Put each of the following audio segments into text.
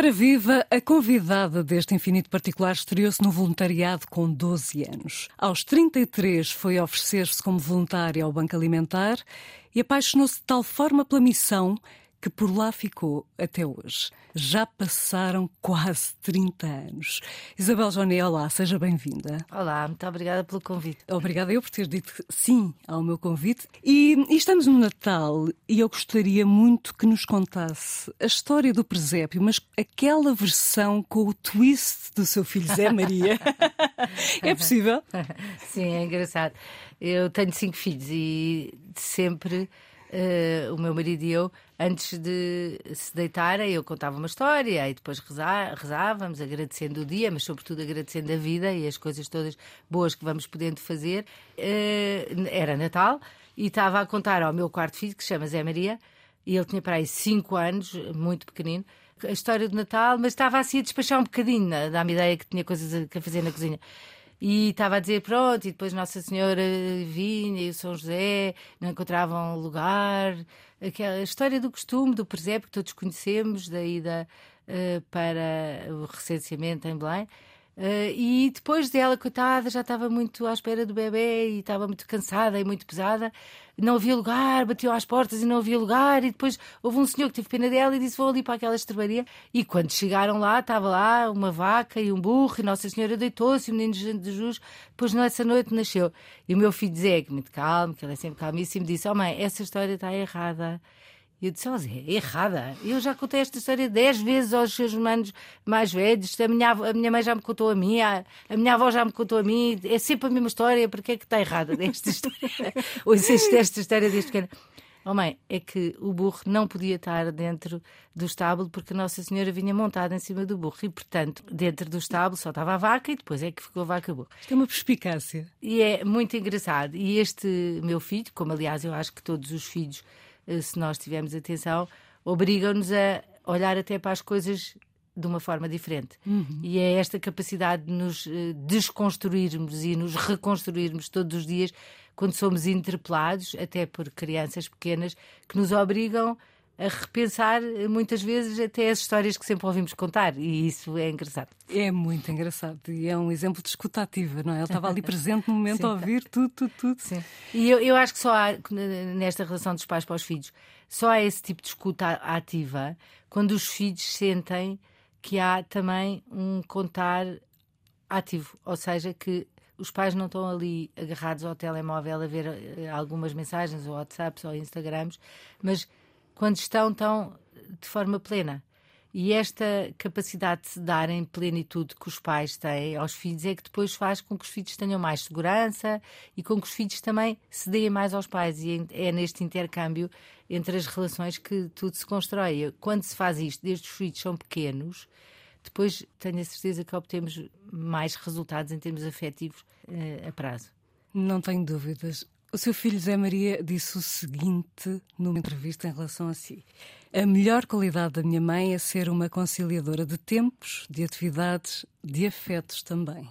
Ora viva, a convidada deste Infinito Particular estreou-se no voluntariado com 12 anos. Aos 33 foi oferecer-se como voluntária ao Banco Alimentar e apaixonou-se de tal forma pela missão que por lá ficou até hoje. Já passaram quase 30 anos. Isabel Joné, olá, seja bem-vinda. Olá, muito obrigada pelo convite. Obrigada eu por ter dito sim ao meu convite. E, e, estamos no Natal e eu gostaria muito que nos contasse a história do presépio, mas aquela versão com o twist do seu filho Zé Maria. é possível? Sim, é engraçado. Eu tenho cinco filhos e sempre uh, o meu marido e eu, antes de se deitarem, eu contava uma história e depois rezá, rezávamos, agradecendo o dia, mas sobretudo agradecendo a vida e as coisas todas boas que vamos podendo fazer. Uh, era Natal e estava a contar ao meu quarto filho, que se chama Zé Maria, e ele tinha para aí 5 anos, muito pequenino, a história do Natal, mas estava assim a despachar um bocadinho, dá-me ideia que tinha coisas a fazer na cozinha. E estava a dizer, pronto, e depois Nossa Senhora vinha e o São José não encontravam lugar. Aquela história do costume, do presépio que todos conhecemos, da ida uh, para o recenseamento em Belém. Uh, e depois dela, coitada, já estava muito à espera do bebê e estava muito cansada e muito pesada. Não havia lugar, bateu às portas e não havia lugar. E depois houve um senhor que teve pena dela e disse: Vou ali para aquela estrebaria. E quando chegaram lá, estava lá uma vaca e um burro. E Nossa Senhora deitou-se. E o menino de Jesus, depois nessa noite, nasceu. E o meu filho dizia, que muito calmo, que ele é sempre calmíssimo, disse: Oh mãe, essa história está errada. E eu disse, oh Zé, é errada. Eu já contei esta história dez vezes aos seus humanos mais velhos. A minha, a minha mãe já me contou a mim, a, a minha avó já me contou a mim. É sempre a mesma história. Porque é que está errada esta história? Ou existe esta história desde pequena. Oh mãe, é que o burro não podia estar dentro do estábulo porque Nossa Senhora vinha montada em cima do burro e, portanto, dentro do estábulo só estava a vaca e depois é que ficou a vaca burro. Isto é uma perspicácia. E é muito engraçado. E este meu filho, como aliás eu acho que todos os filhos se nós tivermos atenção, obrigam-nos a olhar até para as coisas de uma forma diferente. Uhum. E é esta capacidade de nos eh, desconstruirmos e nos reconstruirmos todos os dias quando somos interpelados, até por crianças pequenas, que nos obrigam a repensar muitas vezes até as histórias que sempre ouvimos contar e isso é engraçado. É muito engraçado e é um exemplo de escuta ativa, não é? Ele estava ali presente no momento Sim, a ouvir tudo, tudo, tudo. Sim. E eu, eu acho que só há, nesta relação dos pais para os filhos, só há esse tipo de escuta ativa quando os filhos sentem que há também um contar ativo, ou seja, que os pais não estão ali agarrados ao telemóvel a ver eh, algumas mensagens ou WhatsApps ou Instagrams, mas quando estão tão de forma plena. E esta capacidade de se dar em plenitude que os pais têm aos filhos é que depois faz com que os filhos tenham mais segurança e com que os filhos também se deem mais aos pais. E é neste intercâmbio entre as relações que tudo se constrói. Quando se faz isto, desde os filhos são pequenos, depois tenho a certeza que obtemos mais resultados em termos afetivos uh, a prazo. Não tenho dúvidas. O seu filho Zé Maria disse o seguinte numa entrevista em relação a si: A melhor qualidade da minha mãe é ser uma conciliadora de tempos, de atividades, de afetos também.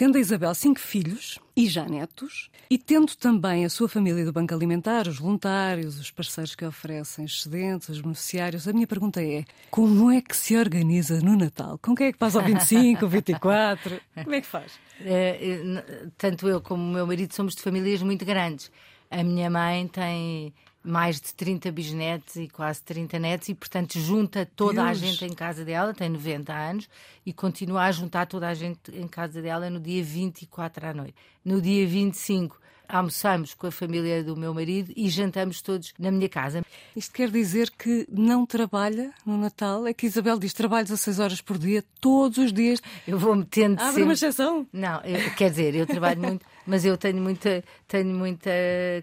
Tendo a Isabel cinco filhos e já netos, e tendo também a sua família do Banco Alimentar, os voluntários, os parceiros que oferecem excedentes, os beneficiários, a minha pergunta é: como é que se organiza no Natal? Com quem é que passa ao 25, 24? Como é que faz? É, tanto eu como o meu marido somos de famílias muito grandes. A minha mãe tem mais de 30 bisnetos e quase 30 netos e, portanto, junta toda Deus. a gente em casa dela, tem 90 anos, e continua a juntar toda a gente em casa dela no dia 24 à noite. No dia 25 almoçamos com a família do meu marido e jantamos todos na minha casa. Isto quer dizer que não trabalha no Natal? É que Isabel diz trabalho 16 horas por dia, todos os dias. Eu vou metendo Abre sempre... uma exceção? Não, eu, quer dizer, eu trabalho muito, mas eu tenho muita, tenho muita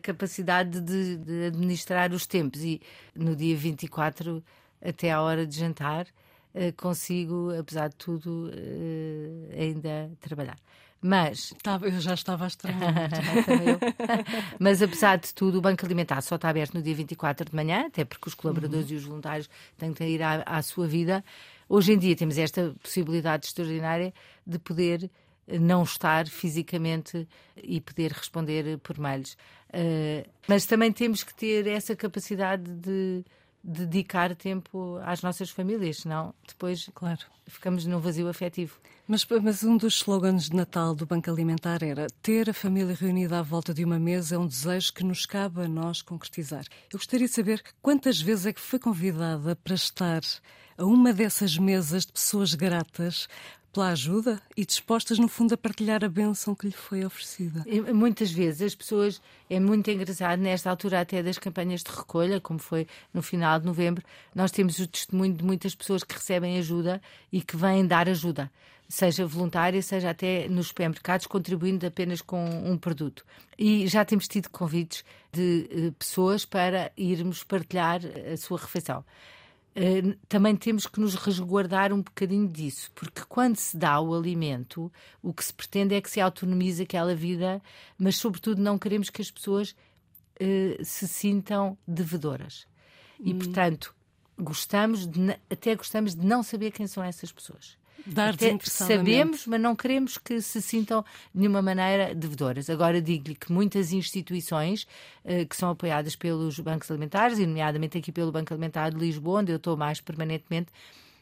capacidade de, de administrar os tempos e no dia 24 até à hora de jantar eh, consigo, apesar de tudo, eh, ainda trabalhar. Mas. Eu já estava a estranhar. Mas apesar de tudo, o Banco Alimentar só está aberto no dia 24 de manhã, até porque os colaboradores uhum. e os voluntários têm que ir à, à sua vida. Hoje em dia temos esta possibilidade extraordinária de poder eh, não estar fisicamente e poder responder por mails. Uh, mas também temos que ter essa capacidade de dedicar tempo às nossas famílias, senão depois claro. ficamos num vazio afetivo. Mas, mas, um dos slogans de Natal do Banco Alimentar era ter a família reunida à volta de uma mesa é um desejo que nos cabe a nós concretizar. Eu gostaria de saber quantas vezes é que foi convidada para estar a uma dessas mesas de pessoas gratas pela ajuda e dispostas, no fundo, a partilhar a bênção que lhe foi oferecida. Muitas vezes as pessoas, é muito engraçado, nesta altura até das campanhas de recolha, como foi no final de novembro, nós temos o testemunho de muitas pessoas que recebem ajuda e que vêm dar ajuda seja voluntária, seja até nos supermercados, contribuindo apenas com um produto. E já temos tido convites de uh, pessoas para irmos partilhar a sua refeição. Eh, também temos que nos resguardar um bocadinho disso, porque quando se dá o alimento, o que se pretende é que se autonomize aquela vida, mas, sobretudo, não queremos que as pessoas se sintam devedoras. E, hum. portanto, gostamos de, até gostamos de não saber quem são essas pessoas. Dar sabemos, mas não queremos que se sintam de nenhuma maneira devedoras. Agora digo-lhe que muitas instituições uh, que são apoiadas pelos bancos alimentares, e nomeadamente aqui pelo Banco Alimentar de Lisboa, onde eu estou mais permanentemente,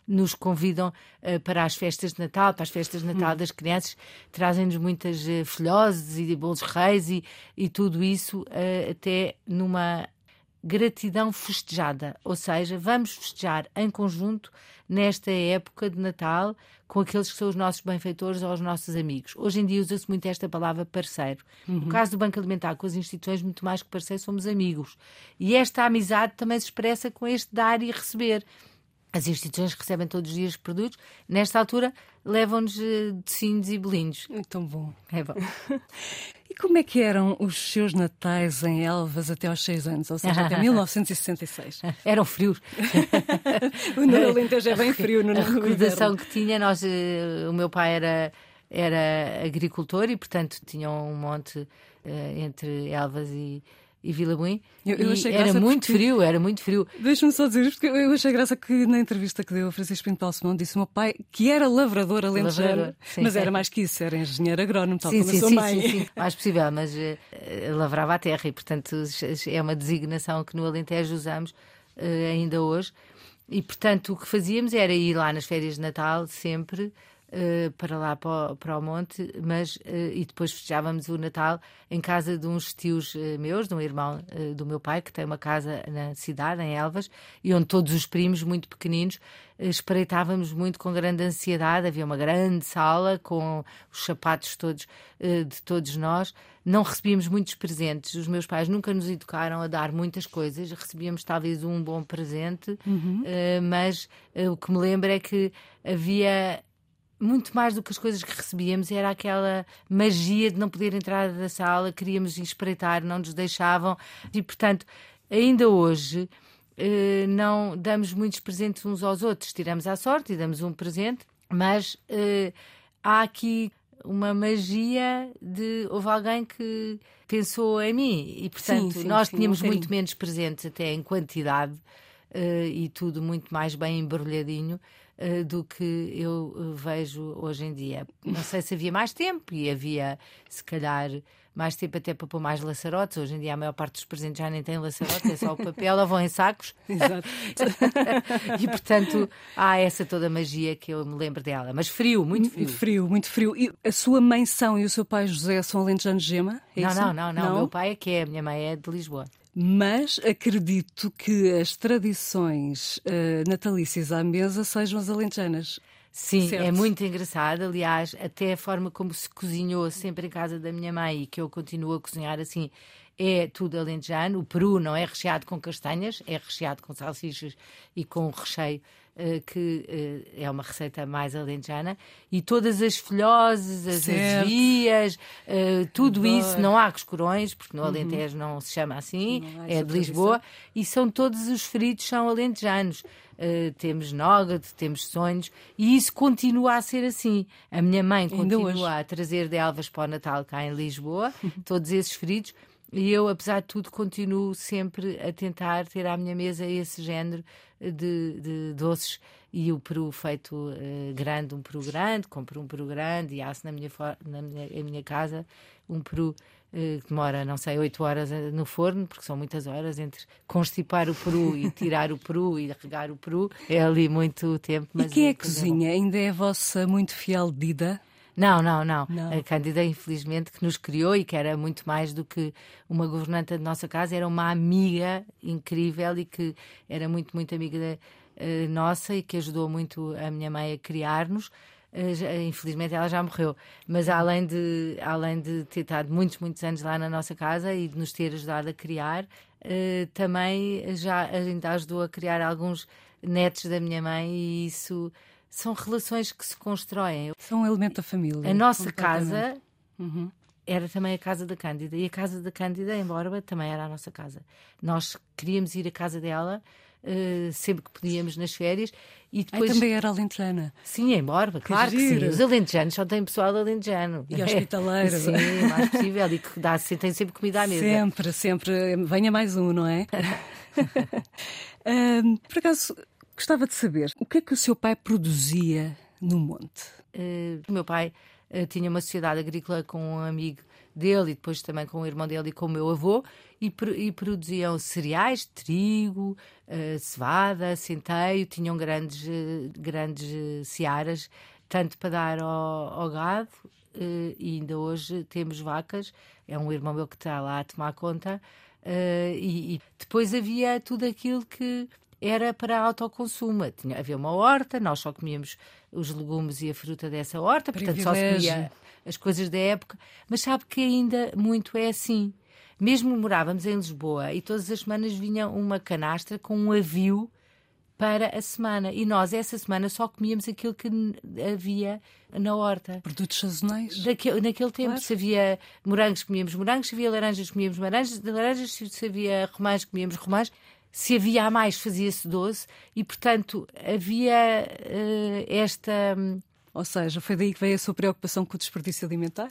nos convidam uh, para as festas de Natal, para as festas de Natal hum. das crianças, trazem-nos muitas uh, folhosas e bolos reis e, e tudo isso uh, até numa gratidão festejada, ou seja, vamos festejar em conjunto nesta época de Natal com aqueles que são os nossos benfeitores ou os nossos amigos. Hoje em dia usa-se muito esta palavra parceiro. Uhum. No caso do Banco Alimentar, com as instituições, muito mais que parceiro, somos amigos. E esta amizade também se expressa com este dar e receber. As instituições recebem todos os dias produtos. Nesta altura, levam-nos tecinhos e bolinhos. É tão bom. É bom. e como é que eram os seus natais em Elvas até aos seis anos? Ou seja, até 1966? Eram frios. o Alentejo é bem frio. No a recordação que tinha, nós, eh, o meu pai era, era agricultor e, portanto, tinha um monte uh, entre Elvas e e Vila Buim. Eu, eu achei era muito porque... frio, era muito frio. Deixa-me só dizer isto, porque eu achei graça que na entrevista que deu a Francisco Pinto Balsemão disse o meu pai que era lavrador alentejano, mas era mais que isso, era engenheiro agrónomo, tal sim, como sim, a sua sim, mãe. Sim, sim, mais possível, mas uh, lavrava a terra e, portanto, é uma designação que no Alentejo usamos uh, ainda hoje. E, portanto, o que fazíamos era ir lá nas férias de Natal, sempre, uh, para lá para o, para o monte, mas uh, e depois festejávamos o Natal em casa de uns tios uh, meus, de um irmão do meu pai, que tem uma casa na cidade, em Elvas, e onde todos os primos, muito pequeninos, espreitávamos muito com grande ansiedade. Havia uma grande sala com os sapatos todos de todos nós. Não recebíamos muitos presentes. Os meus pais nunca nos educaram a dar muitas coisas. Recebíamos talvez um bom presente, uhum. mas o que me lembro é que havia muito mais do que as coisas que recebíamos, era aquela magia de não poder entrar da sala, queríamos espreitar, não nos deixavam. E, portanto, ainda hoje eh, não damos muitos presentes uns aos outros. Tiramos à sorte e damos um presente, mas eh, há aqui uma magia de houve alguém que pensou em mim e portanto sim, sim, nós sim, tínhamos muito menos presentes até em quantidade uh, e tudo muito mais bem embrulhadinho uh, do que eu uh, vejo hoje em dia. Não sei se havia mais tempo e havia, se calhar, mais tempo até para pôr mais laçarotes. Hoje em dia a maior parte dos presentes já nem tem laçarotes, é só o papel, ou vão em sacos. Exato. e portanto há essa toda magia que eu me lembro dela. Mas frio, muito frio. Muito frio, muito frio. E a sua mãe são e o seu pai José são alentejanos gema? É não, não, não, não, não. O meu pai é que é, a minha mãe é de Lisboa mas acredito que as tradições uh, natalícias à mesa sejam as alentejanas. Sim, é certo. é muito engraçado. Aliás, até a forma como se cozinhou sempre em casa da minha mãe e que eu continuo a cozinhar assim é tudo alentejano. O peru não é recheado com castanhas, é recheado com salsichas e com recheio que uh, é uma receita mais alentejana. E todas as folhosas, as azevias, uh, tudo Adoro. isso, não há coscorões, porque no uhum. Alentejo não se chama assim, é de Lisboa, e são todos os fritos são alentejanos. Uh, temos nugget, temos sonhos, e isso continua a ser assim. A minha mãe continua a trazer de Elvas para o Natal cá em Lisboa, todos esses fritos, e eu, apesar de tudo, continuo sempre a tentar ter à minha mesa esse género de, de doces e o peru feito uh, grande, um peru grande, compro um peru grande e asso na minha, na minha, em minha casa um peru uh, que demora, não sei, 8 horas eh, no forno, porque são muitas horas entre constipar o peru e tirar o peru e regar o peru. É ali muito tempo. Mas e quem é que cozinha? Ainda é a vossa muito fiel Dida? Não, não, não, não. A Cândida, infelizmente, que nos criou e que era muito mais do que uma governanta de nossa casa, era uma amiga incrível e que era muito, muito amiga da, uh, nossa e que ajudou muito a minha mãe a criar-nos. Uh, infelizmente ela já morreu, mas além de, além de ter estado muitos, muitos anos lá na nossa casa e de nos ter ajudado a criar, uh, também já ainda ajudou a criar alguns netos da minha mãe e isso são relações que se constroem. São um elemento da família. A nossa casa uhum. era também a casa da Cândida e a casa da Cândida em Borba também era a nossa casa. Nós queríamos ir à casa dela uh, sempre que podíamos nas férias. E depois... também era alentejana. Sim, em Borba, claro que, que sim. Os alentejanos só têm pessoal alentejano. E hospitaleiro. sim, o mais possível. E que dá, tem sempre comida à mesa. Sempre, sempre. Venha mais um, não é? um, por acaso, gostava de saber o que é que o seu pai produzia no monte? Uh, o meu pai uh, tinha uma sociedade agrícola com um amigo dele e depois também com o irmão dele e com o meu avô e, e produziam cereais, trigo, uh, cevada, centeio, tinham grandes, grandes searas, tanto para dar ao, ao gado e ainda hoje temos vacas, é um irmão meu que está lá a tomar conta e, e depois havia tudo aquilo que era para autoconsumo. Tinha, havia uma horta, nós só comíamos os legumes e a fruta dessa horta, portanto só se comia as coisas da época, mas sabe que ainda muito é assim. Mesmo morávamos em Lisboa e todas as semanas vinha uma canastra com um avio para a semana. E nós, essa semana, só comíamos aquilo que havia na horta. Produtos sazonais? Daquele, naquele tempo, claro. se havia morangos, comíamos morangos, se havia laranjas, comíamos laranjas, laranjas se havia romãs, comíamos romãs. Se havia a mais, fazia-se doce. E, portanto, havia uh, esta. Um, ou seja, foi daí que veio a sua preocupação com o desperdício alimentar?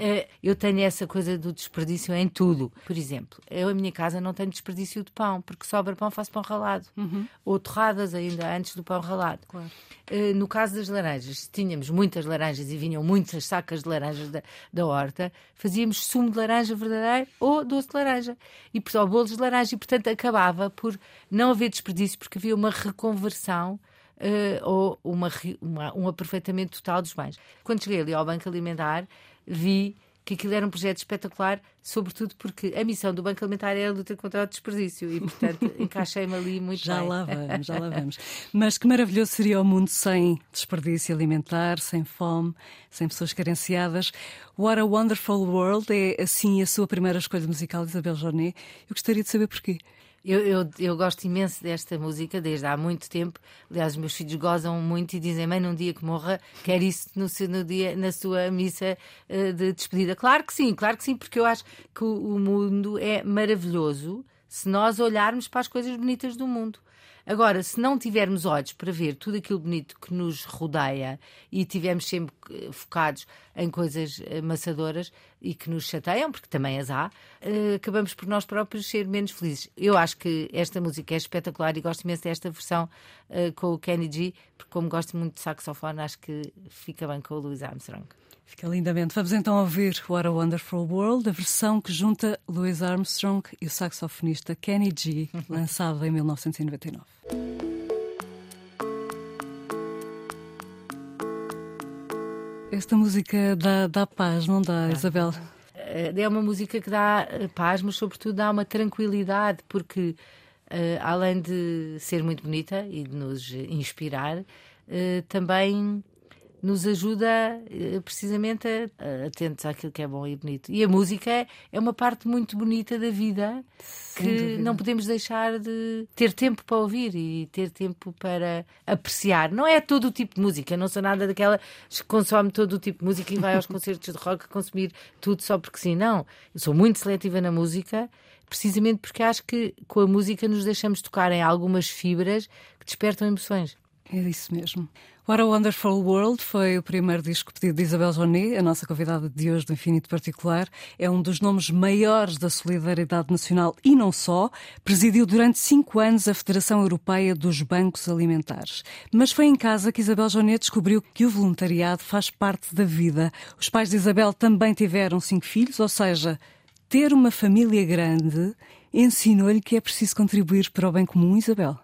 Eh, eu tenho essa coisa do desperdício em tudo. Por exemplo, eu em minha casa não tenho desperdício de pão, porque sobra pão, faço pão ralado. Uhum. Ou torradas ainda antes do pão ralado. Claro. Eh, no caso das laranjas, tínhamos muitas laranjas e vinham muitas sacas de laranjas da, da horta, fazíamos sumo de laranja verdadeiro ou doce de laranja. E, ou bolos de laranja. E, portanto, acabava por não haver desperdício, porque havia uma reconversão uh, ou uma, uma, um aproveitamento total dos bens. Quando cheguei ali ao Banco Alimentar, vi que aquilo era um projeto espetacular, sobretudo porque a missão do Banco Alimentar era a luta contra o desperdício e, portanto, encaixei-me ali muito já bem. Já lá vamos, já lá vamos. Mas que maravilhoso seria o mundo sem desperdício alimentar, sem fome, sem pessoas carenciadas. What a Wonderful World é, assim, a sua primeira escolha musical, Isabel Jornet. Eu gostaria de saber porquê. Eu, eu, eu, gosto imenso desta música desde há muito tempo. Aliás, os meus filhos gozam muito e dizem: Mãe, num dia que morra, quer isso no, no dia, na sua missa uh, de despedida. Claro que sim, claro que sim, porque eu acho que o, o mundo é maravilhoso se nós olharmos para as coisas bonitas do mundo. Agora, se não tivermos olhos para ver tudo aquilo bonito que nos rodeia e tivermos sempre eh, focados em coisas amassadoras e que nos chateiam, porque também as há, eh, acabamos por nós próprios ser menos felizes. Eu acho que esta música é espetacular e gosto imenso desta versão uh, com o Kenny G, porque como gosto muito de saxofone, acho que fica bem com o Louis Armstrong. Fica lindamente. Vamos então ouvir What a Wonderful World, a versão que junta Louis Armstrong e o saxofonista Kenny G, lançado em 1999. Esta música dá, dá paz, não dá, Isabel? Eh, é uma música que dá eh, paz, mas sobretudo dá uma tranquilidade, porque uh, além de ser muito bonita e de nos inspirar, uh, também nos ajuda eh, precisamente a, atentos àquilo que é bom e bonito. E a música é uma parte muito bonita da vida que não podemos deixar de ter tempo para ouvir e ter tempo para apreciar. Não é todo o tipo de música, não sou nada daquela que consome todo o tipo de música e vai aos concertos de rock consumir tudo só porque sim. Não, eu sou muito seletiva na música precisamente porque acho que com a música nos deixamos tocar em algumas fibras que despertam emoções. É isso mesmo. What a Wonderful World foi o primeiro disco pedido de Isabel Jonet, a nossa convidada de hoje do Infinito Particular. É um dos nomes maiores da solidariedade nacional e não só. Presidiu durante cinco anos a Federação Europeia dos Bancos Alimentares. Mas foi em casa que Isabel Jonet descobriu que o voluntariado faz parte da vida. Os pais de Isabel também tiveram cinco filhos, ou seja, ter uma família grande ensinou-lhe que é preciso contribuir para o bem comum, Isabel.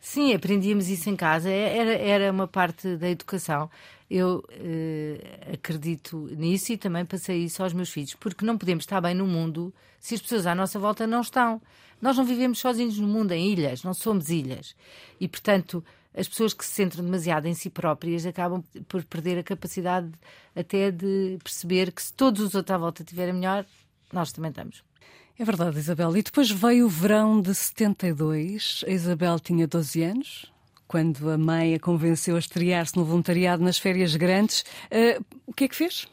Sim, aprendíamos isso em casa, é, era, era uma parte da educação. Eu eh, acredito nisso e também passei isso aos meus filhos, porque não podemos estar bem no mundo se as pessoas à nossa volta não estão. Nós não vivemos sozinhos no mundo, em ilhas, não somos ilhas. E, portanto, as pessoas que se centram demasiado em si próprias acabam por perder a capacidade até de perceber que se todos os outros à volta estiverem melhor, nós também estamos. É verdade, Isabel. E depois veio o verão de 72. A Isabel tinha 12 anos, quando a mãe a convenceu a estrear-se no voluntariado nas férias grandes. Uh, o que é que fez?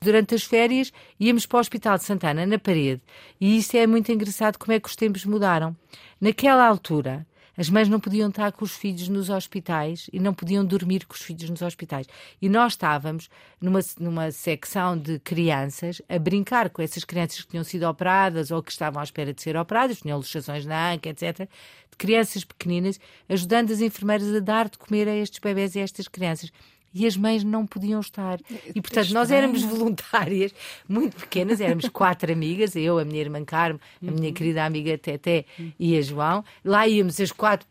Durante as férias íamos para o Hospital de Santana, na parede. E isso é muito engraçado como é que os tempos mudaram. Naquela altura, as mães não podiam estar com os filhos nos hospitais e não podiam dormir com os filhos nos hospitais. E nós estávamos numa, numa secção de crianças a brincar com essas crianças que tinham sido operadas ou que estavam à espera de ser operadas, tinham luxações na anca, etc. De crianças pequeninas, ajudando as enfermeiras a dar de comer a estes bebés e a estas crianças e as mães não podiam estar. E, portanto, nós éramos voluntárias, muito pequenas, éramos quatro amigas, eu, a minha irmã Carmo, a minha uhum. querida amiga Teté e a João. Lá íamos as quatro,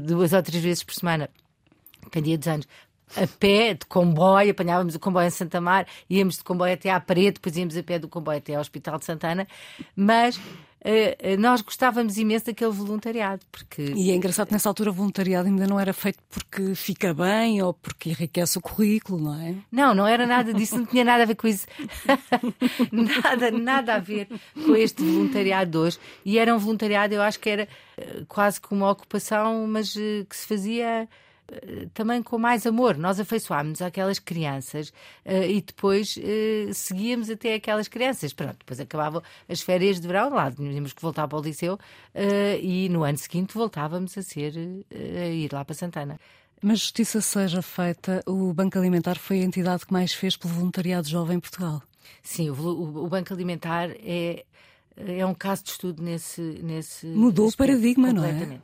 duas ou três vezes por semana, dependia dos anos, a pé, de comboio, apanhávamos o comboio em Santa Mar, íamos de comboio até à parede, depois íamos a pé do comboio até ao Hospital de Santana, mas nós gostávamos imenso daquele voluntariado. Porque... E é engraçado, nessa altura o voluntariado ainda não era feito porque fica bem ou porque enriquece o currículo, não é? Não, não era nada disso, não tinha nada a ver com isso. nada, nada a ver com este voluntariado de hoje. E era um voluntariado, eu acho que era uh, quase como uma ocupação, mas que se fazia também com mais amor. Nós afeiçoámos àquelas crianças uh, e depois uh, seguíamos até aquelas crianças. Pronto, depois acabavam as férias de verão, lá tínhamos que voltar para o liceu e no ano seguinte voltávamos a ser a ir lá para Santana. Mas justiça seja feita, o Banco Alimentar foi a entidade que mais fez pelo voluntariado jovem em Portugal. Sim, o, o, Banco Alimentar é, é um caso de estudo nesse. nesse Mudou o paradigma, não é?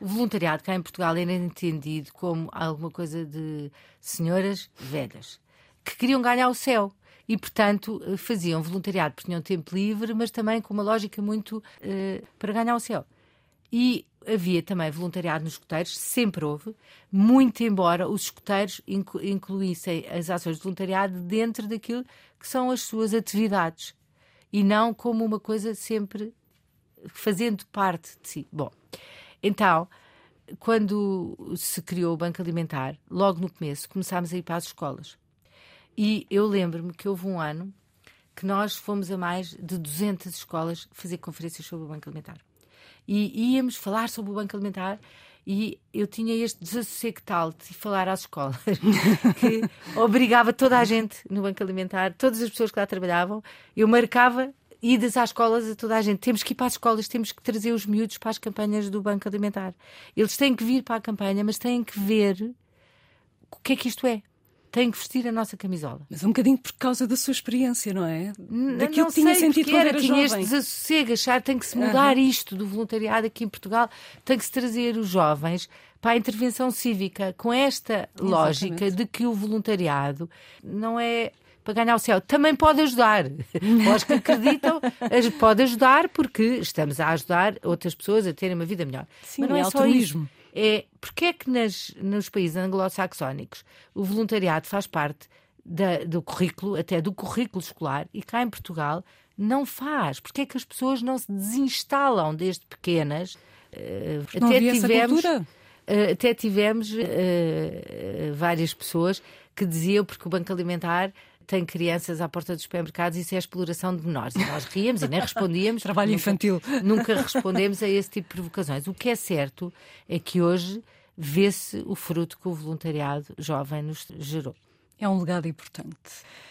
O voluntariado cá em Portugal era entendido como alguma coisa de senhoras velhas que queriam ganhar o céu e, portanto, eh, faziam voluntariado porque tinham tempo livre, mas também com uma lógica muito uh, para ganhar o céu. E havia também voluntariado nos escuteiros, sempre houve, muito embora os escuteiros incluíssem as ações de voluntariado dentro daquilo que são as suas atividades e não como uma coisa sempre fazendo parte de si. Bom, então, quando se criou o Banco Alimentar, logo no começo, começámos a ir para as escolas. E eu lembro-me que houve um ano que nós fomos a mais de 200 escolas fazer conferências sobre o Banco Alimentar. E íamos falar sobre o Banco Alimentar e eu tinha este desassossego tal de falar às escolas que obrigava toda a gente no Banco Alimentar, todas as pessoas que lá trabalhavam, eu marcava idas às escolas a toda a gente. Temos que ir para as escolas, temos que trazer os miúdos para as campanhas do Banco Alimentar. Eles têm que vir para a campanha, mas têm que ver o que é que isto é. Têm que vestir a nossa camisola. Mas um bocadinho por causa da sua experiência, não é? Daquilo não que tinha sentido quando era, era tinha jovem. este desassossego, achar tem que se mudar uhum. isto do voluntariado aqui em Portugal, tem que se trazer os jovens para a intervenção cívica com esta Exatamente. lógica de que o voluntariado não é para ganhar o céu. Também pode ajudar. Os que acreditam, pode ajudar porque estamos a ajudar outras pessoas a terem uma vida melhor. Sim, Mas não é, é altruísmo. Só isso. É, porque é que nas, nos países anglo-saxónicos o voluntariado faz parte da, do currículo, até do currículo escolar, e cá em Portugal não faz? Porque é que as pessoas não se desinstalam desde pequenas? Uh, até tivemos, uh, até tivemos uh, várias pessoas que diziam porque o Banco Alimentar tem crianças à porta dos supermercados, isso é exploração de menores. E nós ríamos e nem respondíamos. Trabalho nunca, infantil. Nunca respondemos a esse tipo de provocações. O que é certo é que hoje vê-se o fruto que o voluntariado jovem nos gerou. É um legado importante.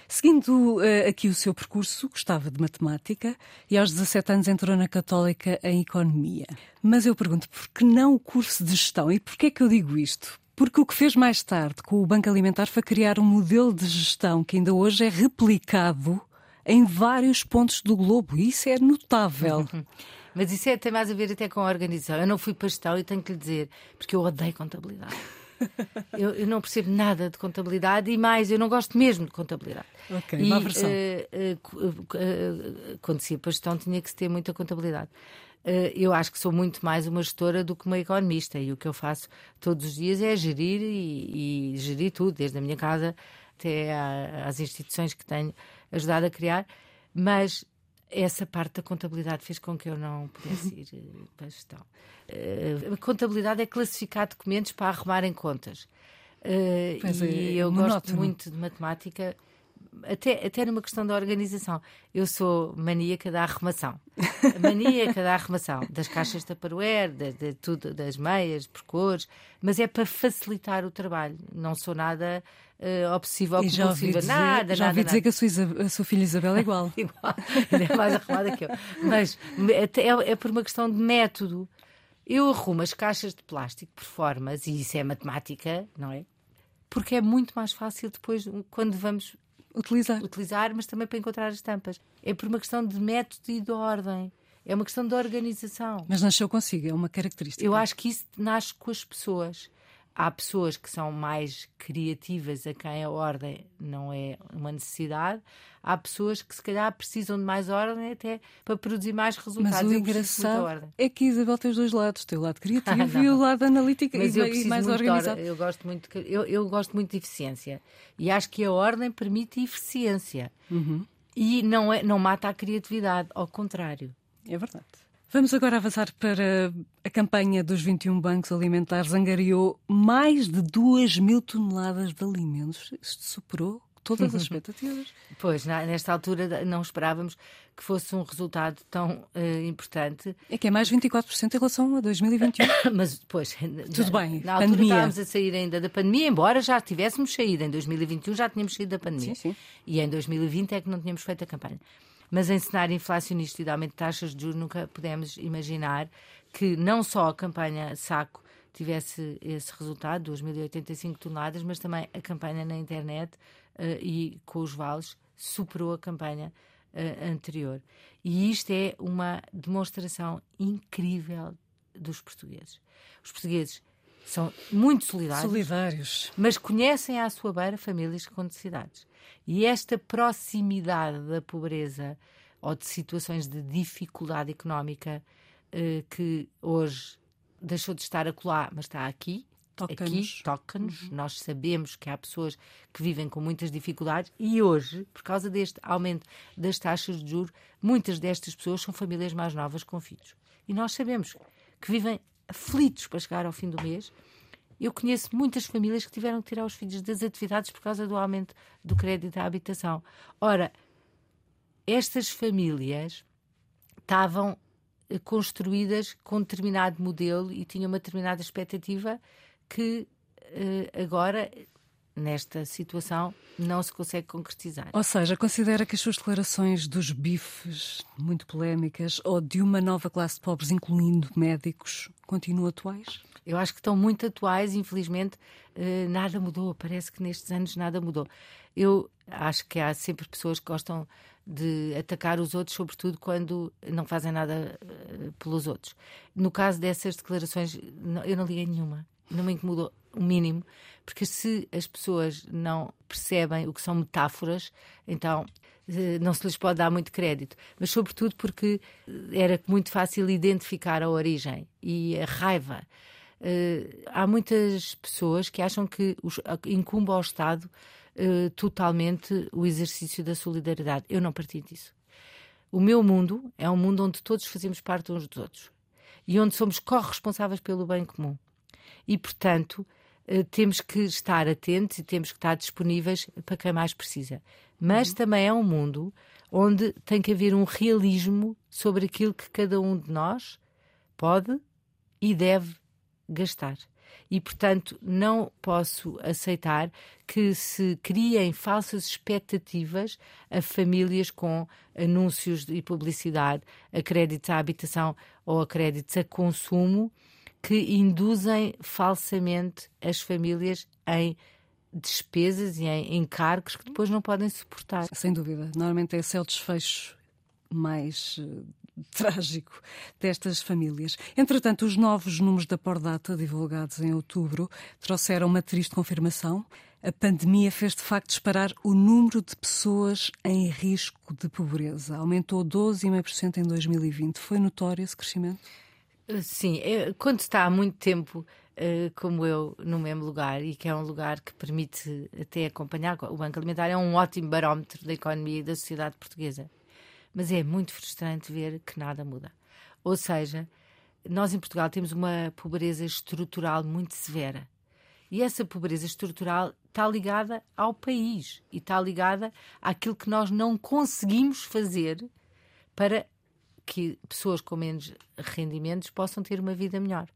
Seguindo uh, aqui o seu percurso, gostava de matemática e aos 17 anos entrou na Católica em Economia. Mas eu pergunto, por que não o curso de Gestão? E porquê é que eu digo isto? Porque o que fez mais tarde com o Banco Alimentar foi criar um modelo de gestão que ainda hoje é replicado em vários pontos do globo. E isso é notável. Mas isso é, tem mais a ver até com a organização. Eu não fui gestão e tenho que lhe dizer, porque eu odeio contabilidade. eu, eu, não percebo nada de contabilidade e mais, eu não gosto mesmo de contabilidade. Ok, e, uma versão. Uh, uh, uh, quando se ia para gestão tinha que se ter muita contabilidade. Eh, eu acho que sou muito mais uma gestora do que uma economista e o que eu faço todos os dias é gerir e, e gerir tudo, desde a minha casa até às instituições que tenho ajudado a criar, mas essa parte da contabilidade fez com que eu não pudesse ir eh, para a gestão. Uh, a contabilidade é classificar documentos para arrumarem contas. Uh, e é, eu monótono. gosto muito de matemática até, até numa questão da organização. Eu sou maníaca da arrumação. maníaca da arrumação. Das caixas de Tupperware, de, de, tudo, das meias, por cores. Mas é para facilitar o trabalho. Não sou nada uh, obsessiva ou compulsiva. Nada, já ouvi nada, dizer nada. que a sua, a sua, filha Isabel é igual. igual. é mais arrumada que eu. Mas é, é por uma questão de método. Eu arrumo as caixas de plástico por formas, e isso é matemática, não é? Porque é muito mais fácil depois, quando vamos utilizar. utilizar, mas também para encontrar as tampas. É por uma questão de método e de ordem. É uma questão de organização. Mas nasceu consigo, é uma característica. Eu acho que isso nasce com as pessoas. Há pessoas que são mais criativas, a quem a ordem não é uma necessidade. Há pessoas que, se calhar, precisam de mais ordem até para produzir mais resultados. Mas o engraçado é que Isabel tem os dois lados: tem o lado criativo e o lado analítico Mas e, eu mais organizado. Eu gosto, muito, eu, eu, gosto muito de eficiência. E acho que a ordem permite eficiência. Uhum. E não, é, não mata a criatividade, ao contrário. É verdade. Vamos agora avançar para a campanha dos 21 bancos alimentares. Angariou mais de 2 mil toneladas de alimentos. Isto superou todas as expectativas. Pois, nesta altura não esperávamos que fosse um resultado tão uh, importante. É que é mais 24% em relação a 2021. Mas, pois, tudo bem. Na altura pandemia. estávamos a sair ainda da pandemia, embora já tivéssemos saído. Em 2021 já tínhamos saído da pandemia. Sim, sim. E em 2020 é que não tínhamos feito a campanha. Mas em cenário inflacionista e de aumento de taxas de juros, nunca pudemos imaginar que não só a campanha Saco tivesse esse resultado, 2.085 toneladas, mas também a campanha na internet uh, e com os vales superou a campanha uh, anterior. E isto é uma demonstração incrível dos portugueses. Os portugueses são muito solidários, solidários, mas conhecem à sua beira famílias com necessidades. E esta proximidade da pobreza ou de situações de dificuldade económica eh, que hoje deixou de estar acolá, mas está aqui, toca-nos. Aqui toca-nos. Uhum. Nós sabemos que há pessoas que vivem com muitas dificuldades e hoje, por causa deste aumento das taxas de juros, muitas destas pessoas são famílias mais novas com filhos. E nós sabemos que vivem aflitos para chegar ao fim do mês eu conheço muitas famílias que tiveram que tirar os filhos das atividades por causa do aumento do crédito à habitação. Ora, estas famílias estavam eh, construídas com determinado modelo e tinham uma determinada expectativa que uh, agora nesta situação não se consegue concretizar. Ou seja, considera que as suas declarações dos bifes, muito polémicas, ou de uma nova classe de pobres, incluindo médicos, continuam atuais? Eu acho que estão muito atuais, infelizmente, eh, nada mudou. Parece que nestes anos nada mudou. Eu acho que há sempre pessoas que gostam de atacar os outros, sobretudo quando não fazem nada eh, pelos outros. No caso dessas declarações, eu não liguei nenhuma. Não me incomodou o mínimo, porque se as pessoas não percebem o que são metáforas, então eh, não se lhes pode dar muito crédito, mas sobretudo porque era muito fácil identificar a origem e a raiva Uh, há muitas pessoas que acham que os, incumbe ao Estado totalmente o exercício da solidariedade. Eu não partilho disso. O meu mundo é um mundo onde todos fazemos parte uns dos outros e onde somos corresponsáveis pelo bem comum. E, portanto, uh, temos que estar atentos e temos que estar disponíveis para quem mais precisa. Mas uhum. também é um mundo onde tem que haver um realismo sobre aquilo que cada um de nós pode e deve gastar. E, portanto, não posso aceitar que se criem falsas expectativas a famílias com anúncios e publicidade, a créditos à habitação ou a créditos a consumo, que induzem falsamente as famílias em despesas e em encargos que depois não podem suportar. Sem dúvida. Normalmente esse é o desfecho mais uh, trágico destas famílias. Entretanto, os novos números da Pordata, divulgados em outubro, trouxeram uma triste confirmação. A pandemia fez de facto disparar o número de pessoas em risco de pobreza. Aumentou 12,5% em 2020. Foi notório esse crescimento? Sim, é, quando está há muito tempo uh, como eu no mesmo lugar e que é um lugar que permite até acompanhar o Banco Alimentar, é um ótimo barómetro da economia e da sociedade portuguesa. Mas é muito frustrante ver que nada muda. Ou seja, nós em Portugal temos uma pobreza estrutural muito severa. E essa pobreza estrutural está ligada ao país e está ligada àquilo que nós não conseguimos fazer para que pessoas com menos rendimentos possam ter uma vida melhor.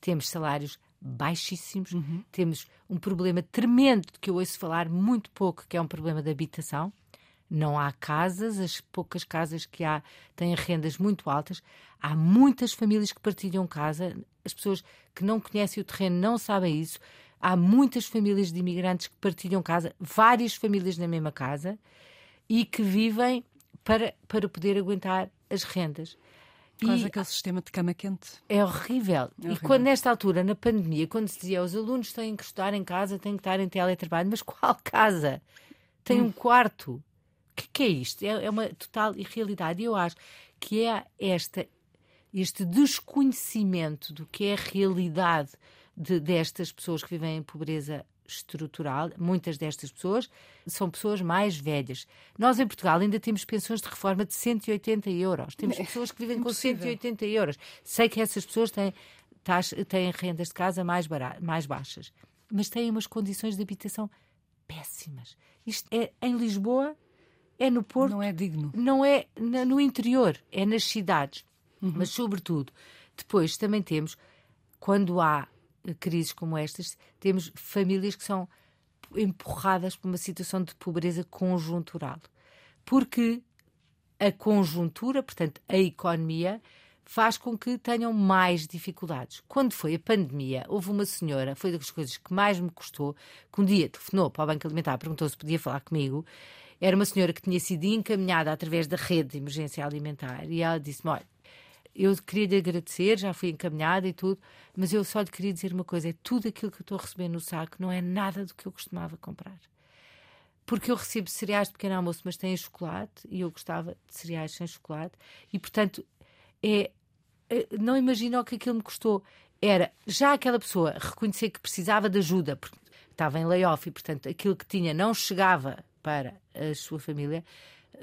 Temos salários baixíssimos, uhum. temos um problema tremendo que eu ouço falar muito pouco, que é um problema de habitação. Não há casas, as poucas casas que há têm rendas muito altas. Há muitas famílias que partilham casa, as pessoas que não conhecem o terreno não sabem isso. Há muitas famílias de imigrantes que partilham casa, várias famílias na mesma casa e que vivem para, para poder aguentar as rendas. Quase e aquele sistema de cama quente. É horrível. É horrível. E quando, nesta altura, na pandemia, quando se dizia os alunos têm que estudar em casa, têm que estar em teletrabalho, mas qual casa? Tem hum. um quarto. O que, que, é isto? É, é uma total irrealidade. E eu acho que é esta, este desconhecimento do que é a realidade de, destas pessoas que vivem em pobreza estrutural. Muitas destas pessoas são pessoas mais velhas. Nós, em Portugal, ainda temos pensões de reforma de 180 euros. Temos é pessoas que vivem com 180 euros. Sei que essas pessoas têm, têm rendas de casa mais, mais baixas, mas têm umas condições de habitação péssimas. Isto é em Lisboa, é no Porto. Não é digno. Não é no interior, é nas cidades. Uhum. Mas, sobretudo, depois também temos, quando há crises como estas, temos famílias que são empurradas por uma situação de pobreza conjuntural. Porque a conjuntura, portanto, a economia, faz com que tenham mais dificuldades. Quando foi a pandemia, houve uma senhora, foi das coisas que mais me custou, que um dia telefonou para o Banco Alimentar, perguntou se podia falar comigo. Era uma senhora que tinha sido encaminhada através da rede de emergência alimentar e ela disse-me: Olha, eu queria lhe agradecer, já fui encaminhada e tudo, mas eu só lhe queria dizer uma coisa: é tudo aquilo que eu estou a receber no saco não é nada do que eu costumava comprar. Porque eu recebo cereais de pequeno almoço, mas têm chocolate, e eu gostava de cereais sem chocolate, e portanto, é, é não imagino o que aquilo me custou. Era já aquela pessoa reconhecer que precisava de ajuda, porque estava em layoff e, portanto, aquilo que tinha não chegava para a sua família,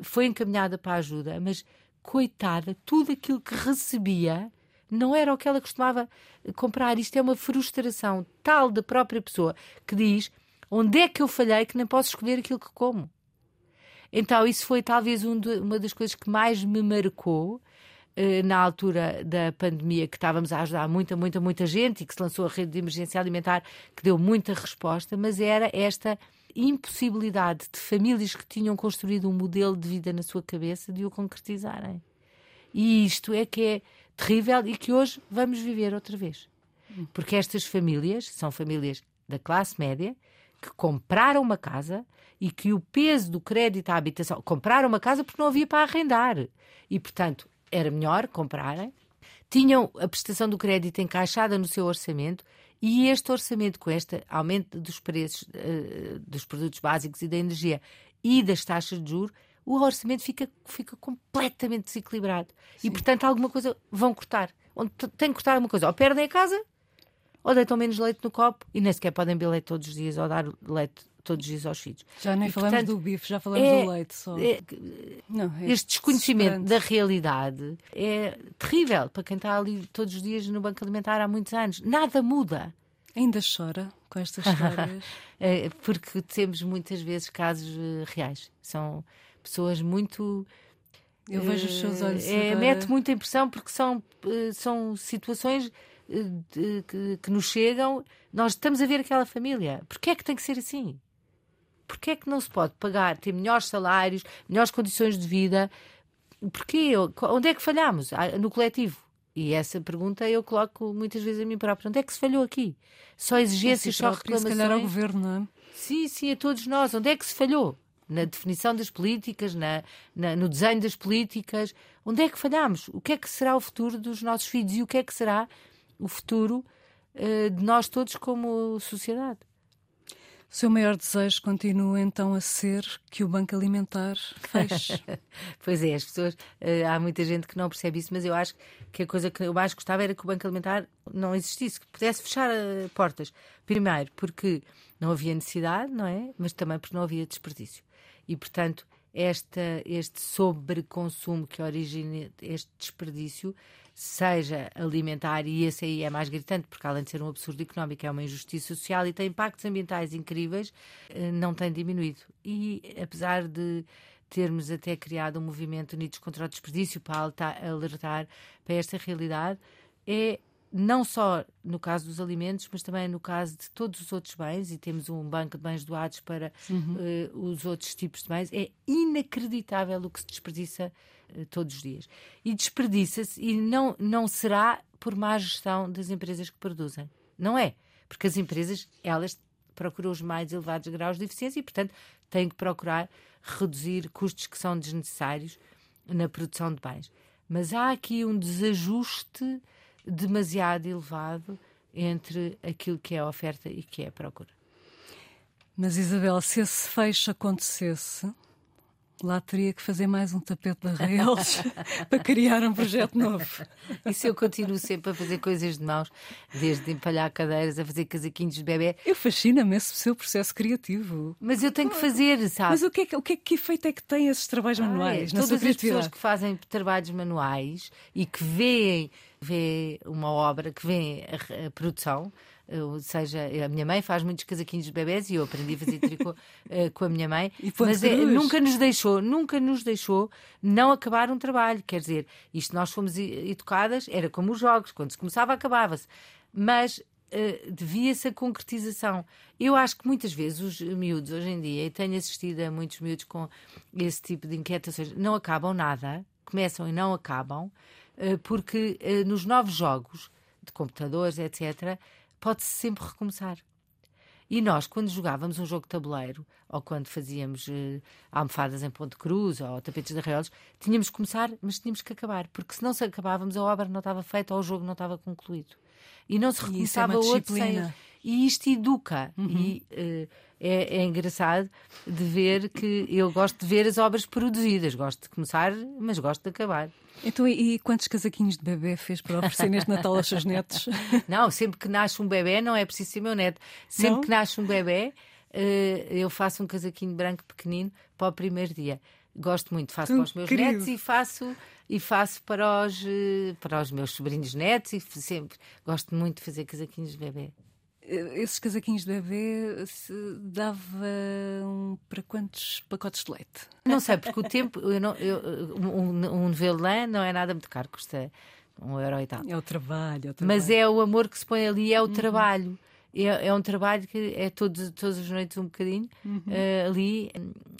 foi encaminhada para a ajuda, mas coitada, tudo aquilo que recebia não era o que ela costumava comprar. Isto é uma frustração tal da própria pessoa que diz: onde é que eu falhei que nem posso escolher aquilo que como? Então, isso foi talvez um de, uma das coisas que mais me marcou eh, na altura da pandemia, que estávamos a ajudar muita, muita, muita gente e que se lançou a rede de emergência alimentar, que deu muita resposta, mas era esta impossibilidade de famílias que tinham construído um modelo de vida na sua cabeça de o concretizarem. E isto é que é terrível e que hoje vamos viver outra vez. Porque estas famílias são famílias da classe média que compraram uma casa e que o peso do crédito à habitação. Compraram uma casa porque não havia para arrendar. E, portanto, era melhor comprarem. Tinham a prestação do crédito encaixada no seu orçamento e este orçamento, com este aumento dos preços uh, dos produtos básicos e da energia e das taxas de juros, o orçamento fica, fica completamente desequilibrado. Sim. E, portanto, alguma coisa vão cortar. Onde tem que cortar alguma coisa. Ou perdem a casa, ou deitam menos leite no copo e nem sequer podem beber leite todos os dias ou dar leite todos os dias aos filhos. Já nem e, falamos portanto, do bife, já falamos é, do leite só. É, não, é este desconhecimento da realidade é terrível para quem está ali todos os dias no banco alimentar há muitos anos. Nada muda. Ainda chora com estas histórias? é, porque temos muitas vezes casos uh, reais. São pessoas muito. Eu vejo os seus olhos. É. Mete muita impressão porque são, uh, são situações que, que, nos chegam. Nós estamos a ver aquela família. Porquê é que tem que ser assim? Porquê é que não se pode pagar, ter melhores salários, melhores condições de vida? Porquê? Onde é que falhamos? Ah, no coletivo. E essa pergunta eu coloco muitas vezes a mim própria. Onde é que se falhou aqui? Só exigências, só reclamações? Se calhar ao governo, não é? Sim, sim, a todos nós. Onde é que se falhou? Na definição das políticas, na, na, no desenho das políticas. Onde é que falhamos? O que é que será o futuro dos nossos filhos e o que é que será o futuro uh, de nós todos como sociedade? O seu maior desejo continua então a ser que o Banco Alimentar feche? pois é, as pessoas, uh, há muita gente que não percebe isso, mas eu acho que a coisa que eu mais gostava era que o Banco Alimentar não existisse, que pudesse fechar uh, portas. Primeiro, porque não havia necessidade, não é? Mas também porque não havia desperdício. E, portanto, esta, este sobreconsumo que origina este desperdício seja alimentar, e esse aí é mais gritante, porque além de ser um absurdo económico, é uma injustiça social e tem impactos ambientais incríveis, eh, não tem diminuído. E apesar de termos até criado um movimento Unidos contra o Desperdício para alertar para esta realidade, é não só no caso dos alimentos, mas também no caso de todos os outros bens, e temos um banco de bens doados para uhum. uh, os outros tipos de bens, é inacreditável o que se desperdiça uh, todos os dias. E desperdiça-se, e não, não será por má gestão das empresas que produzem. Não é. Porque as empresas, elas procuram os mais elevados graus de eficiência e, portanto, têm que procurar reduzir custos que são desnecessários na produção de bens. Mas há aqui um desajuste demasiado elevado entre aquilo que é a oferta e que é a procura. Mas Isabel, se esse fecho acontecesse, lá teria que fazer mais um tapete de arrelos para criar um projeto novo. Isso eu continuo sempre a fazer coisas de mãos, desde empalhar cadeiras a fazer casaquinhos de bebê. Eu fascina-me esse seu processo criativo. Mas eu tenho que fazer, sabe? Mas o que é que, o que, é que efeito é que têm esses trabalhos manuais? na todas as pessoas que fazem trabalhos manuais e que veem vê uma obra, que vê a, a produção, ou seja, a minha mãe faz muitos casaquinhos de bebés e eu aprendi a fazer tricô uh, com a minha mãe, mas é, nunca nos deixou, nunca nos deixou não acabar um trabalho. Quer dizer, isto nós fomos educadas, era como os jogos, quando se começava, acabava-se. Mas uh, devia-se a concretização. Eu acho que muitas vezes os miúdos hoje em dia, e tenho assistido a muitos miúdos com esse tipo de inquietações, não acabam nada, começam e não acabam. Eh, porque eh, nos novos jogos de computadores, etc., pode-se sempre recomeçar. E nós, quando jogávamos um jogo de tabuleiro, ou quando fazíamos uh, almofadas em ponto cruz, ou tapetes de arreolos, tínhamos que começar, mas tínhamos que acabar, porque se não se acabávamos, a obra não estava feita ou o jogo não estava concluído. E não se recomeçava é outro sem... E isto educa. Uhum. E uh, é, é, engraçado de ver que eu gosto de ver as obras produzidas. Gosto de começar, mas gosto de acabar. Então, e quantos casaquinhos de bebê fez para oferecer neste Natal aos seus netos? Não, sempre que nasce um bebê, não é preciso ser meu neto. Sempre não? que nasce um bebê, uh, eu faço um casaquinho branco pequenino para o primeiro dia. Gosto muito, faço para os meus netos e faço e faço para os, eh, para os meus sobrinhos netos e sempre gosto muito de fazer casaquinhos de bebê esses casaquinhos de bebê davam para quantos pacotes de leite? Não sei, porque o tempo, eu não, eu, um, um novelo não é nada muito caro, custa um euro e tal. É o trabalho, é o trabalho. Mas é o amor que se põe ali, é o uhum. trabalho. É, é, um trabalho que é todos, todas as noites um bocadinho uhum. uh, ali.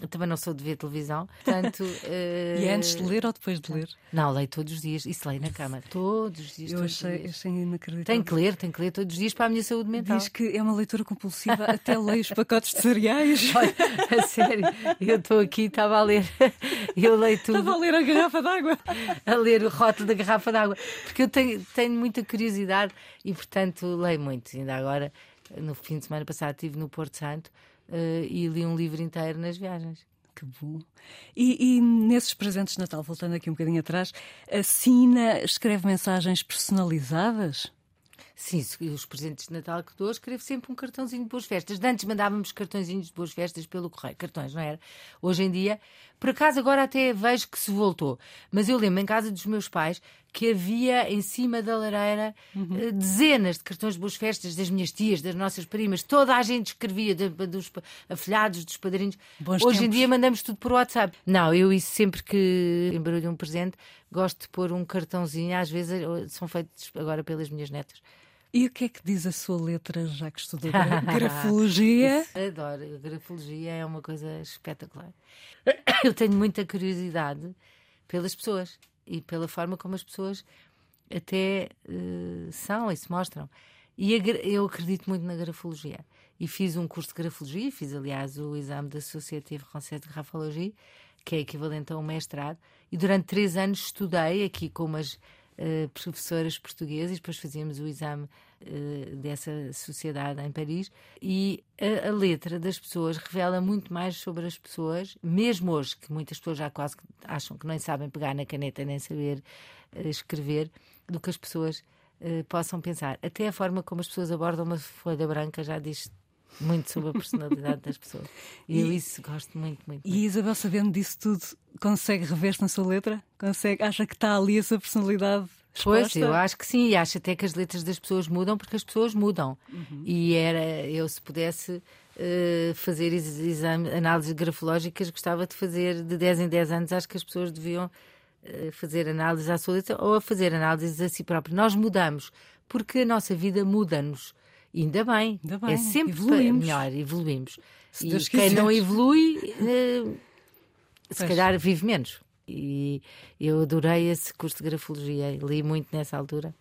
Também não sou de ver televisão, portanto. Uh, e é antes de ler ou depois de ler? Não, leio todos os dias. Isso leio na cama. Todos os dias. Eu achei, achei inacreditável. Tenho que ler, tenho que ler todos os dias para a minha saúde mental. Diz que é uma leitura compulsiva, até leio os pacotes de cereais. Olha, a sério, eu estou aqui, estava a ler. Eu leio tudo. Estava a ler a garrafa d'água. A ler o rótulo da garrafa d'água. Porque eu tenho, tenho muita curiosidade e, portanto, leio muito. Ainda agora no fim de semana passado estive no Porto Santo uh, e li um livro inteiro nas viagens. Que bom. E, e, nesses presentes de Natal, voltando aqui um bocadinho atrás, assina, escreve mensagens personalizadas? Sim, os presentes de Natal que dou, escrevo sempre um cartãozinho de boas festas. De antes mandávamos cartõezinhos de boas festas pelo correio, cartões, não era? Hoje em dia, por acaso agora até vejo que se voltou. Mas eu lembro em casa dos meus pais que havia em cima da lareira uhum. Eh, dezenas de cartões de boas festas das minhas tias, das nossas primas. Toda a gente escrevia, de, dos afilhados, dos padrinhos. Bons Hoje tempos. em dia mandamos tudo por WhatsApp. Não, eu isso sempre que embrulho um presente, gosto de pôr um cartãozinho. Às vezes eh, são feitos agora pelas minhas netas. E o que é que diz a sua letra, já que estudou grafologia? Adoro, a grafologia é uma coisa espetacular. Eu tenho muita curiosidade pelas pessoas e pela forma como as pessoas até uh, são e se mostram. E eu acredito muito na grafologia. E fiz um curso de grafologia, fiz aliás o exame da Sociedade Française de Grafologia, que é equivalente a um mestrado, e durante três anos estudei aqui com umas uh, professoras portuguesas, depois fazíamos o exame uh, dessa sociedade em Paris, e a, a, letra das pessoas revela muito mais sobre as pessoas, mesmo hoje, que muitas pessoas já quase acham que nem sabem pegar na caneta nem saber uh, escrever, do que as pessoas possam pensar. Até a forma como as pessoas abordam uma folha branca já diz muito sobre a personalidade das pessoas. E, e, eu isso gosto muito, muito. E Isabel, sabendo disso tudo, consegue rever-se na sua letra? Consegue? Acha que está ali a sua personalidade? Exposta? Pois, eu acho que sim, e acho até que as letras das pessoas mudam porque as pessoas mudam. Uhum. E era, eu se pudesse uh, fazer exame, análises grafológicas, gostava de fazer de 10 em 10 anos, acho que as pessoas deviam uh, fazer análises à sua letra ou a fazer análises a si próprias. Nós mudamos, porque a nossa vida muda-nos. Ainda bem. Ainda bem. É sempre evoluímos. melhor, evoluímos. Se e quem não evolui, uh, se calhar vive menos. E eu adorei esse curso de grafologia, li muito nessa altura.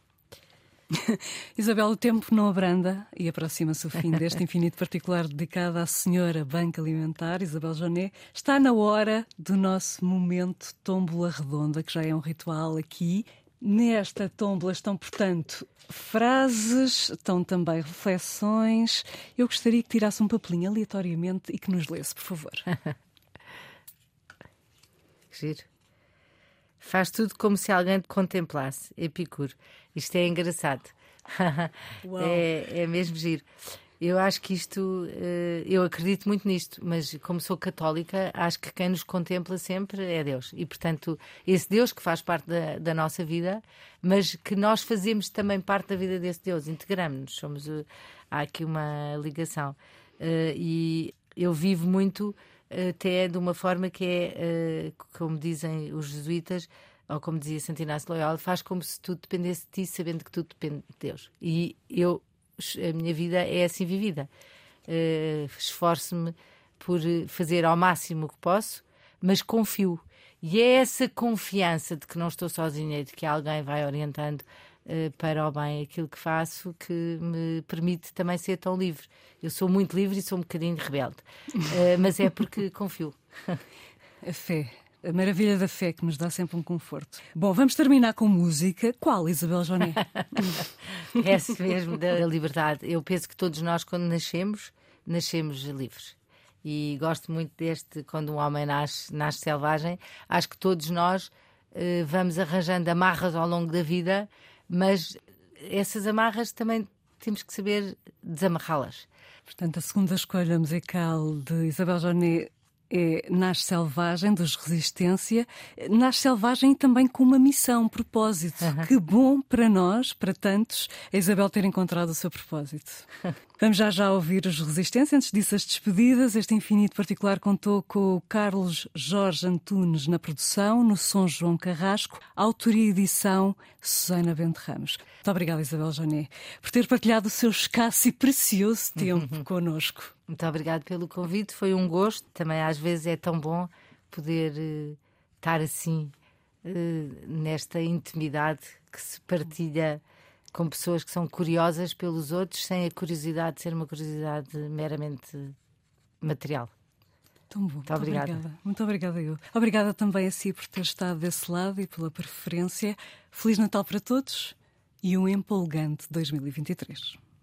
Isabel, o tempo não abranda e aproxima-se o fim deste infinito particular dedicado à senhora Banca Alimentar, Isabel Jonet. Está na hora do nosso momento tómbola redonda, que já é um ritual aqui. Nesta tómbola estão, portanto, frases, estão também reflexões. Eu gostaria que tirasse um papelinho aleatoriamente e que nos lesse, por favor. Giro. Faz tudo como se alguém te contemplasse. Epicuro. Isto é engraçado. é, é mesmo giro. Eu acho que isto, eh, eu acredito muito nisto, mas como sou católica, acho que quem nos contempla sempre é Deus. E, portanto, esse Deus que faz parte da, da nossa vida, mas que nós fazemos também parte da vida desse Deus, integramos-nos, somos, há aqui uma ligação. Eh, e eu vivo muito até de uma forma que é, eh, como dizem os jesuítas, ou como dizia Santo Inácio Loyola, faz como se tudo dependesse de ti, sabendo que tudo depende de Deus. E eu a minha vida é assim vivida. Uh, Esforço-me por fazer ao máximo o que posso, mas confio. E é essa confiança de que não estou sozinha e de que alguém vai orientando uh, para o bem aquilo que faço que me permite também ser tão livre. Eu sou muito livre e sou um bocadinho rebelde, uh, mas é porque confio. A fé a maravilha da fé que nos dá sempre um conforto. Bom, vamos terminar com música. Qual, Isabel Joné? Esse mesmo da liberdade. Eu penso que todos nós, quando nascemos, nascemos livres. E gosto muito deste, quando um homem nasce, nasce selvagem. Acho que todos nós eh, vamos arranjando amarras ao longo da vida, mas essas amarras também temos que saber desamarrá-las. Portanto, a segunda escolha musical de Isabel Joné é Nasce Selvagem, dos Resistência. Nasce Selvagem também com uma missão, um propósito. Uhum. Que bom para nós, para tantos, a Isabel ter encontrado o seu propósito. Vamos já já ouvir os Resistência. Antes disso, as despedidas. Este Infinito Particular contou com o Carlos Jorge Antunes na produção, no som João Carrasco, autoria e edição Susana Bento Ramos. Muito obrigada, Isabel Jané, por ter partilhado o seu escasso e precioso tempo connosco. Muito obrigada pelo convite, foi um gosto. Também às vezes é tão bom poder uh, estar assim, uh, nesta intimidade que se partilha com pessoas que são curiosas pelos outros, sem a curiosidade ser uma curiosidade meramente material. Tão bom. Muito, obrigada. obrigada. Muito obrigada, eu. Obrigada também a si por ter estado desse lado e pela preferência. Feliz Natal para todos e um empolgante 2023.